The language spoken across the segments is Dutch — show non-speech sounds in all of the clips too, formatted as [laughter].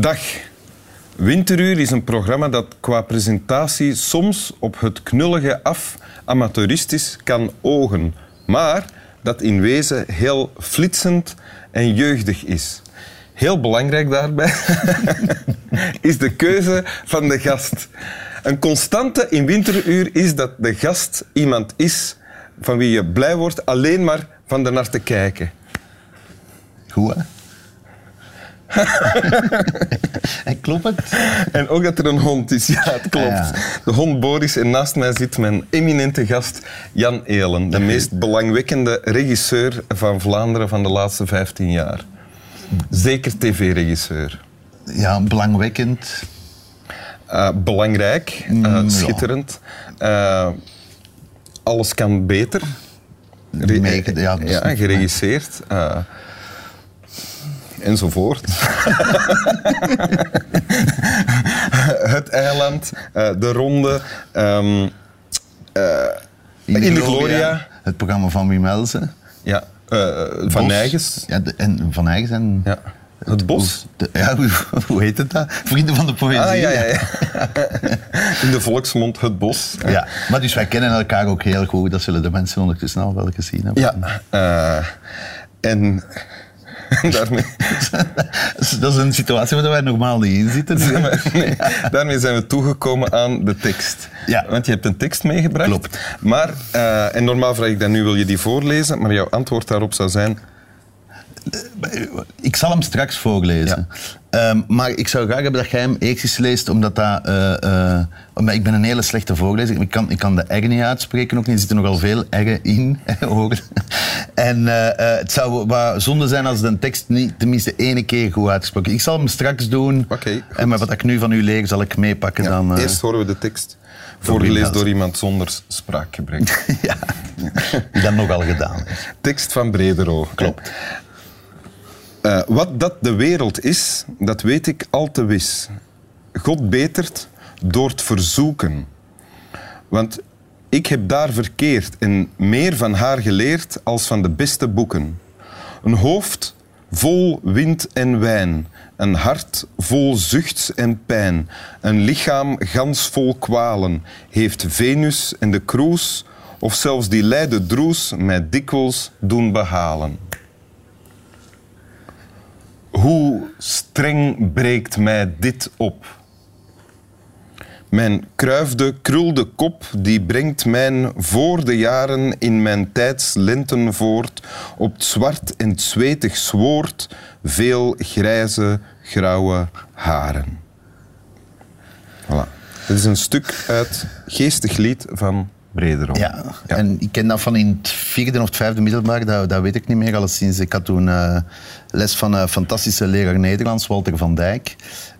Dag. Winteruur is een programma dat qua presentatie soms op het knullige af amateuristisch kan ogen, maar dat in wezen heel flitsend en jeugdig is. Heel belangrijk daarbij [laughs] is de keuze van de gast. Een constante in Winteruur is dat de gast iemand is van wie je blij wordt alleen maar van er naar te kijken. Goed, hè? En klopt het? En ook dat er een hond is. Ja, het klopt. Ah, ja. De hond Boris en naast mij zit mijn eminente gast Jan Elen. De meest belangwekkende regisseur van Vlaanderen van de laatste 15 jaar. Zeker tv-regisseur. Ja, belangwekkend. Eh, belangrijk, eh, Mm, schitterend. Eh, alles kan beter. Re- ja, geregisseerd. Enzovoort. [laughs] het eiland, eh, de ronde, ehm, eh, in de Gloria. Het programma van Wim Helsen. Ja, eh, Van Bos. Nijgens. Ja, de- en Van Nijgens en... Ja. Het bos. De- ja, hoe, [laughs] hoe heet het dat? Vrienden van de Poëzie. Ah, ja, ja, ja. [laughs] In de volksmond het bos. Ja, maar dus wij kennen elkaar ook heel goed. Dat zullen de mensen ondertussen al wel gezien hebben. Ja. en [laughs] daarmee, [laughs] Dat is een situatie waar wij normaal niet in zitten. [laughs] nee, daarmee zijn we toegekomen aan de tekst. Ja. Want je hebt een tekst meegebracht. Klopt. Maar, eh, en normaal vraag ik dan nu, wil je die voorlezen? Maar jouw antwoord daarop zou zijn... Ik zal hem straks voorlezen. Ehm, maar ik zou graag hebben dat jij hem eerst eens leest, omdat dat... eh, eh, omdat ik ben een hele slechte voorlezer. Ik kan, ik kan de R niet uitspreken, ook niet. Er zitten nogal veel R'en in, [laughs] hoor. En eh, eh, het zou wat zonde zijn als de tekst niet tenminste ene keer goed uitgesproken. Ik zal hem straks doen. Oké, en met wat ik nu van u leer, zal ik meepakken Ja, dan... Eerst horen we de tekst. Voorgelezen door iemand zonder spraakgebrek. [laughs] ja, die dat nogal gedaan. Tekst van Bredero. Klopt. Eh, wat dat de wereld is, dat weet ik al te wis. God betert door het verzoeken. Want ik heb daar verkeerd en meer van haar geleerd als van de beste boeken. Een hoofd vol wind en wijn, een hart vol zuchts en pijn, een lichaam gans vol kwalen, heeft Venus en de kroes, of zelfs die lijde droes, mij dikwijls doen behalen. Hoe streng breekt mij dit op? Mijn kruifde, krulde kop, die brengt mijn voor de jaren in mijn tijds lenten voort, op het zwart en het zwetig zwoord, veel grijze, grauwe haren. Voilà. Dit is een stuk uit Geestig Lied van Ja, en ik ken dat van in het vierde of het vijfde middelbaar, dat, dat weet ik niet meer. Alleszins, ik had toen eh, les van een fantastische leraar Nederlands, Walter van Dijk.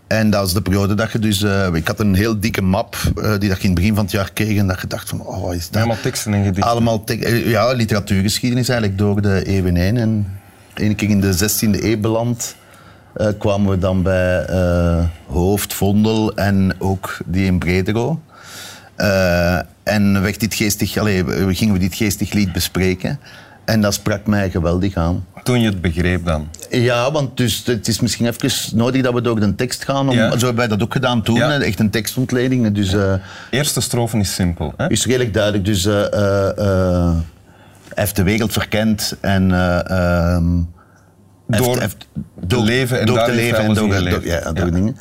En dat was de periode dat je dus... eh, ik had een heel dikke map eh, die dat je in het begin van het jaar kreeg en dat je dacht van, oh, wat is dat? Allemaal teksten en gedichten. Allemaal te- ja, literatuurgeschiedenis eigenlijk door de eeuwen heen. En één keer in de 16e eeuw beland kwamen we dan bij Hoofd, Vondel en ook die in Bredero. En werd dit geestig, allee, we- gingen we dit geestig lied bespreken. En dat sprak mij geweldig aan. Toen je het begreep dan. Ja, want dus, het is misschien even nodig dat we door de tekst gaan. Om, Ja. Zo hebben wij dat ook gedaan toen, Ja. echt een tekstontleding. Dus eh, Eerste strofe is simpel. Hè? is redelijk duidelijk. Dus hij heeft de wereld verkend en... eh, ehm, Door heeft- te leven en door te leven en door, door- ja, door Ja. dingen.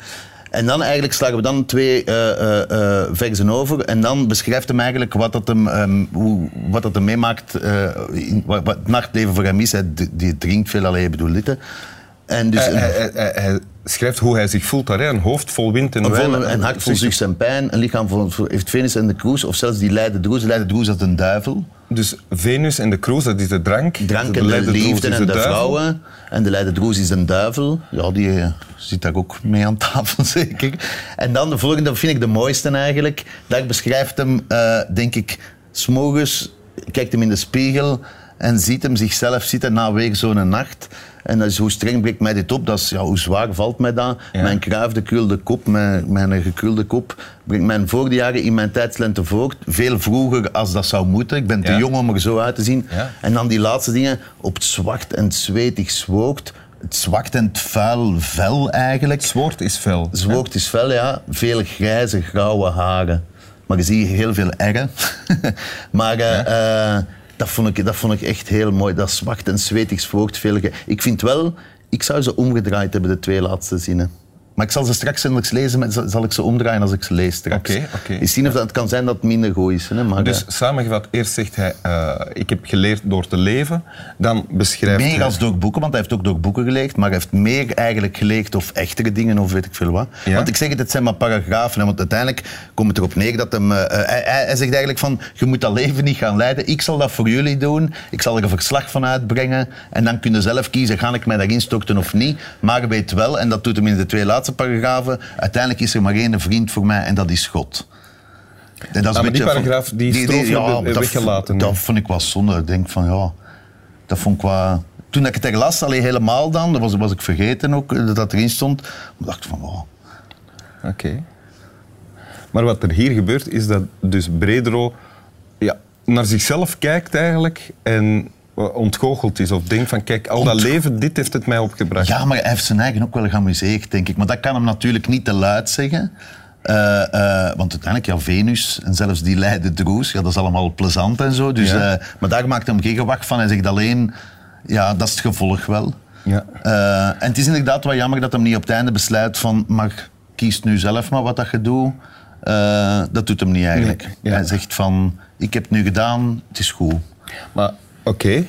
En dan eigenlijk slagen we dan twee eh, versen over. En dan beschrijft hem eigenlijk wat dat hem, ehm, hoe, wat dat hem meemaakt. in, wat, het nachtleven voor hem is. Die drinkt veel, alleen bedoel dit. En dus Hij, hij- hij- hij schrijft hoe hij zich voelt daar. Een hoofd vol wind en wijn. vol, een hart vol Zucht. en pijn. Een lichaam vol, heeft Venus en de kroes. Of zelfs die Leide Droes. Leide Droes dat is een duivel. Dus Venus en de kroes, dat is de drank. Drank en de liefde en de, vrouwen. En de Leide Droes is een duivel. Ja, die eh, zit daar ook mee aan tafel, [laughs] zeker. En dan de volgende, dat vind ik de mooiste eigenlijk. Daar beschrijft hem, eh, denk ik, s'morgens kijkt hem in de spiegel en ziet hem zichzelf zitten na weer zo'n nacht. En dat is hoe streng breekt mij dit op, dat is, ja, hoe zwaar valt mij dat. Ja. Mijn kruifde krulde kop, mijn, mijn gekrulde kop, brengt mijn voor de jaren in mijn tijdslente voort. Veel vroeger als dat zou moeten. Ik ben te Ja. jong om er zo uit te zien. Ja. En dan die laatste dingen, op het zwart en het zweetig zwoogt. Het zwart en het vuil vel eigenlijk. Zwoord is fel. Zwoogt is fel, ja. Veel grijze, grauwe haren. Maar je ziet heel veel erren. [laughs] maar eh, dat, vond ik, dat vond ik echt heel mooi. Dat zwart en zwetig veel. Ik vind wel, ik zou ze omgedraaid hebben, de twee laatste zinnen. Maar ik zal ze straks eens lezen, maar zal ik ze omdraaien als ik ze lees straks. Oké, oké. Je zien of dat, het kan zijn dat het minder goed is. Hè, maar, Dus eh, samengevat, eerst zegt hij, eh, ik heb geleerd door te leven. Dan beschrijft Meer hij... als door boeken, want hij heeft ook door boeken geleerd, maar hij heeft meer eigenlijk geleerd of echtere dingen of weet ik veel wat. Ja. Want ik zeg het, het zijn maar paragrafen, want uiteindelijk komt het erop neer dat hem, eh, hij, hij- hij zegt eigenlijk van, je moet dat leven niet gaan leiden, ik zal dat voor jullie doen, ik zal er een verslag van uitbrengen en dan kun je zelf kiezen, ga ik mij daarin storten of niet, maar weet wel, en dat doet hem in de twee laatste paragrafen, uiteindelijk is er maar één vriend voor mij en dat is God. En dat is Ah, maar een die paragraaf, die strofe we dat- weggelaten. Dat vond ik wel zonde. Ik denk van ja, dat vond ik wel... Toen ik het er las, alleen helemaal dan, dat was, was ik vergeten ook eh, dat dat erin stond. Maar dacht ik van, oh, Oké. Maar wat er hier gebeurt, is dat dus Bredero ja, naar zichzelf kijkt eigenlijk en ontgoocheld is. Of denkt van, kijk, al dat Ont- leven, dit heeft het mij opgebracht. Ja, maar hij heeft zijn eigen ook wel geamuseerd, denk ik. Maar dat kan hem natuurlijk niet te luid zeggen. Eh, eh, want uiteindelijk, ja, Venus en zelfs die Leiden Droes, ja, dat is allemaal plezant en zo. Dus, Ja. eh, maar daar maakt hem geen gewacht van. Hij zegt alleen, ja, dat is het gevolg wel. Ja. En het is inderdaad wel jammer dat hem niet op het einde besluit van, maar kies nu zelf maar wat dat je doet. Dat doet hem niet eigenlijk. Nee, ja. Hij zegt van, ik heb het nu gedaan, het is goed. Maar oké.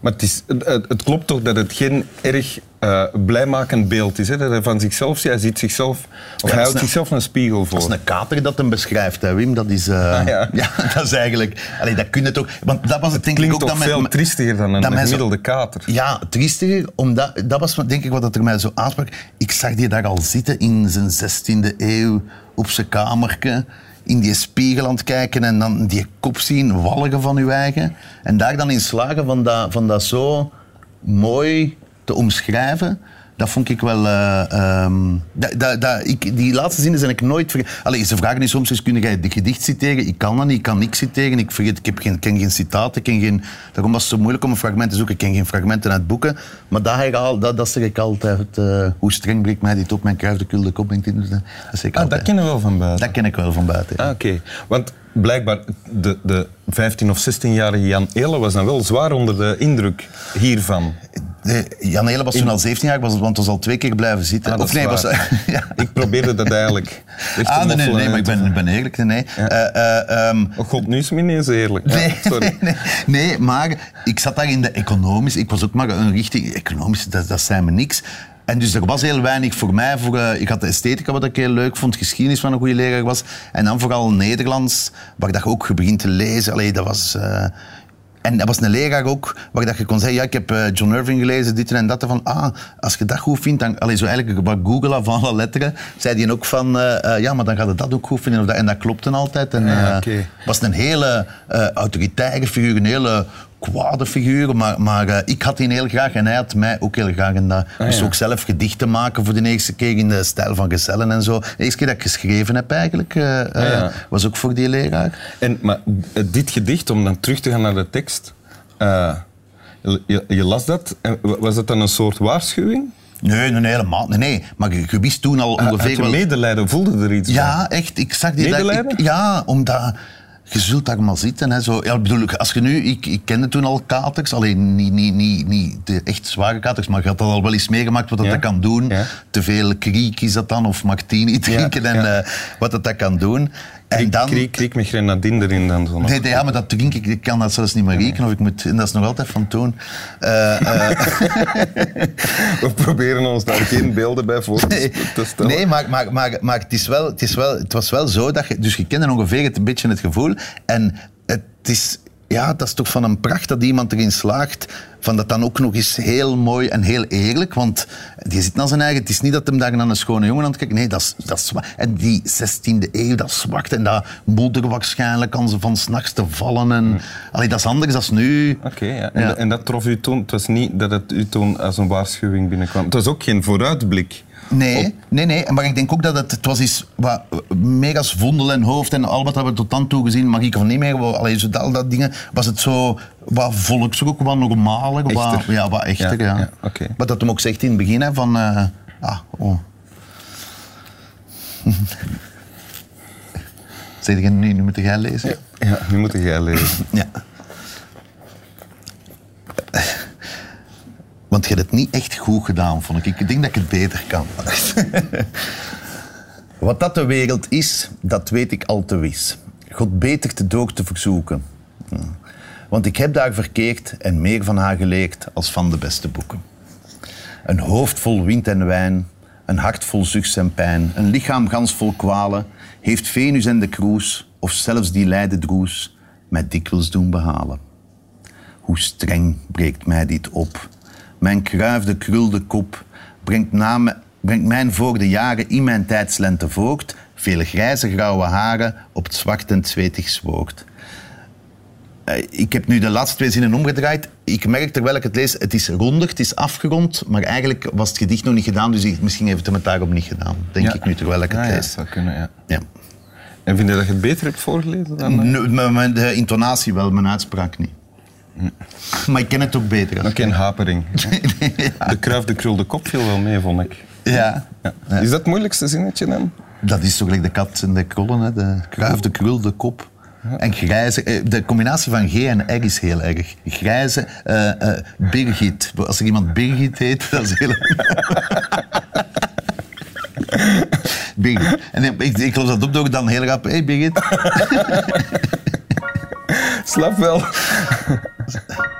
Maar het, is, het, klopt toch dat het geen erg eh, blijmakend beeld is. Hè? Dat hij van zichzelf, hij ziet zichzelf, of hij houdt zichzelf een spiegel voor. Dat is een kater dat hem beschrijft, hè, Wim. Dat is, eh, Ah, [laughs] ja. dat is eigenlijk... Allee, dat kun je toch... Want dat was het, denk ik Klinkt ook... toch dat veel met- triestiger dan een gemiddelde kater. Ja, triestiger, omdat... Dat was wat, denk ik wat dat er mij zo aansprak. Ik zag die daar al zitten in zijn 16e eeuw, op zijn kamertje, in die spiegel aan het kijken en dan die kop zien, walgen van uw eigen. En daar dan in slagen van dat, van dat zo mooi te omschrijven... Dat vond ik wel... eh, ehm, dat, dat, dat, ik, die laatste zinnen zijn ik nooit vergeten. Allee, ze vragen nu soms eens, kun jij de gedicht citeren? Ik kan dat niet, ik kan niks citeren. Ik, vergeet, ik heb geen, ken geen citaten, ken geen... Daarom was het zo moeilijk om een fragment te zoeken. Ik ken geen fragmenten uit boeken. Maar dat, herhaal, dat, dat zeg ik altijd. eh, hoe streng breekt mij dit op? Mijn kruif de kulde kop. denk ik, Dat zeg ik Ah, altijd. dat kennen we wel van buiten. Dat ken ik wel van buiten. Ah, Oké, want blijkbaar de, de 15 of 16-jarige Jan Eele was dan wel zwaar onder de indruk hiervan. Jan Hele was toen al 17 jaar, was, want was al twee keer blijven zitten. Ah, of nee, was, [laughs] ja. Ik probeerde dat eigenlijk [laughs] Ah, nee, nee, nee, maar ik ben, ik ben eerlijk. Nee. Eh, ehm, Oh god, nu is het me ineens eerlijk. Ja, Nee, [laughs] sorry. nee, maar ik zat daar in de economisch. Ik was ook maar een richting economisch, dat, dat zei me niks. En dus er was heel weinig voor mij. Voor, eh, ik had de esthetica, wat ik heel leuk vond, geschiedenis van een goede leraar was. En dan vooral Nederlands, waar dat je ook begint te lezen. Allee, dat was... en dat was een leraar ook, waar dat je kon zeggen, ja, ik heb eh, John Irving gelezen, dit en dat. Van, ah, als je dat goed vindt, dan... Allee, zo eigenlijk wat Google van alle letteren, zei hij ook van, eh, eh, ja, maar dan gaat het dat ook goed vinden. Of dat, en dat klopte altijd. En, Ja, was een hele eh, autoritaire figuur, een hele kwade figuur. Maar, maar eh, ik had die heel graag en hij had mij ook heel graag. En dat Ah, moest ja. ook zelf gedichten maken voor de eerste keer in de stijl van gezellen en zo. De eerste keer dat ik geschreven heb eigenlijk, eh, eh, Ah, ja. was ook voor die leraar. En, maar eh, dit gedicht, om dan terug te gaan naar de tekst, eh, je, je- je las dat, en wa- was dat dan een soort waarschuwing? Nee, nee, helemaal nee, nee. Maar je, je wist toen al Had ongeveer je wel... medelijden, voelde er iets van? Ja, echt. Ik zag die... dat- Medelijden? ik- ja, omdat... Je zult daar maar zitten. Hè, zo. Ja, bedoel, ik, als je nu, ik, ik kende toen al katers, alleen niet, niet, niet, niet de echt zware katers, maar je had dat al wel eens meegemaakt wat dat, Ja. dat kan doen. Ja. Te veel kriek is dat dan, of martini drinken en eh, wat dat, dat kan doen. En Kriek, dan... kriek, kriek met grenadine erin dan zo. Nee, ja, maar dat drink ik, ik kan dat zelfs niet meer rekenen. Of ik moet, en dat is nog altijd van toen. Eh, eh, [laughs] We proberen ons daar geen beelden bij voor te stellen. nee maar, maar, maar, maar het, is wel, het, is wel, het was wel zo dat je... Dus je kende ongeveer het, een beetje het gevoel. En het is... Ja, dat is toch van een pracht dat iemand erin slaagt van dat dan ook nog eens heel mooi en heel eerlijk. Want die zit naar zijn eigen... Het is niet dat hem daar naar een schone jongen aan het kijken. Nee, dat is, dat is. En die 16e eeuw, dat zwart en dat moeder waarschijnlijk aan ze van s'nachts te vallen. En, allee, dat is anders dan nu. Oké, ja. En, dat- en dat trof u toen? Het was niet dat het u toen als een waarschuwing binnenkwam. Het was ook geen vooruitblik. Nee, nee, nee. Maar ik denk ook dat het, het was iets wat mega's vondel en hoofd en al wat hebben we tot dan toe gezien, Marieke van Nijmegen, allee, zo al dat dingen, was het zo wat volksroek, wat normaler, wat, ja, wat echter, Ja, ja. Wat dat hem ook zegt in het begin, hè, van, eh, ah, oh. [laughs] Zeg je nu, nu moet jij lezen? Ja, nu moet jij lezen. Ja. Want je hebt het niet echt goed gedaan, vond ik. Ik denk dat ik het beter kan. [laughs] Wat dat de wereld is, dat weet ik al te wis. God beter te door te verzoeken. Hm. Want ik heb daar verkeerd en meer van haar geleerd als van de beste boeken. Een hoofd vol wind en wijn, een hart vol zucht en pijn, een lichaam gans vol kwalen, heeft Venus en de kroes, of zelfs die lijden droes, mij dikwijls doen behalen. Hoe streng breekt mij dit op? Mijn kruifde, krulde kop brengt, brengt mijn voor de jaren in mijn tijdslente voort, vele grijze grauwe haren op het zwart en zwetig zwoord. Eh, Ik heb nu de laatste twee zinnen omgedraaid. Ik merk terwijl ik het lees, het is ronder, het is afgerond, maar eigenlijk was het gedicht nog niet gedaan, dus ik- misschien heeft hem het daarom niet gedaan. Denk Ja. ik nu terwijl ik het Ah, ja, dat lees. zou kunnen, ja. Ja. En vind je dat je het beter hebt voorgelezen dan... met de intonatie wel, mijn uitspraak niet. [laughs] Maar ik ken het ook beter. Ook geen hapering. [laughs] De kruif, de krul, de kop viel wel mee, vond ik. Ja. Ja. Is dat het moeilijkste zinnetje dan? Dat is toch gelijk de kat en de krollen, hè? de kruif, de krul, de kop. En grijze, eh, de combinatie van G en R is heel erg. Grijze, eh, eh, Birgit. Als er iemand Birgit heet, [laughs] dat is heel Birgit. En ik, ik, ik los dat op door dan heel rap. Hé hey, Birgit. Slap wel. [laughs]